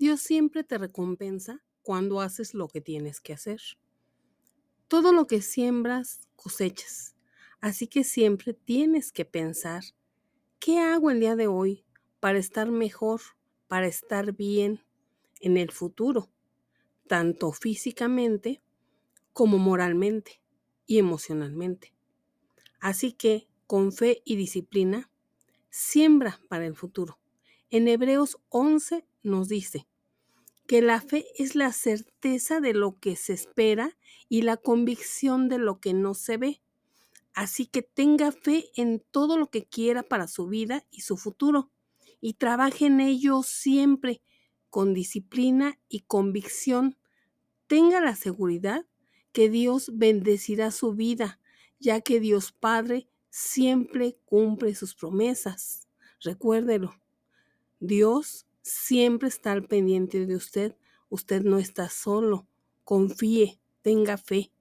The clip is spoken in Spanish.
Dios siempre te recompensa cuando haces lo que tienes que hacer. Todo lo que siembras, cosechas. Así que siempre tienes que pensar, ¿qué hago el día de hoy para estar mejor, para estar bien en el futuro, tanto físicamente como moralmente y emocionalmente? Así que, con fe y disciplina, siembra para el futuro. En Hebreos 11 nos dice que la fe es la certeza de lo que se espera y la convicción de lo que no se ve. Así que tenga fe en todo lo que quiera para su vida y su futuro y trabaje en ello siempre con disciplina y convicción. Tenga la seguridad que Dios bendecirá su vida, ya que Dios Padre siempre cumple sus promesas. Recuérdelo. Dios siempre está al pendiente de usted. Usted no está solo. Confíe, tenga fe.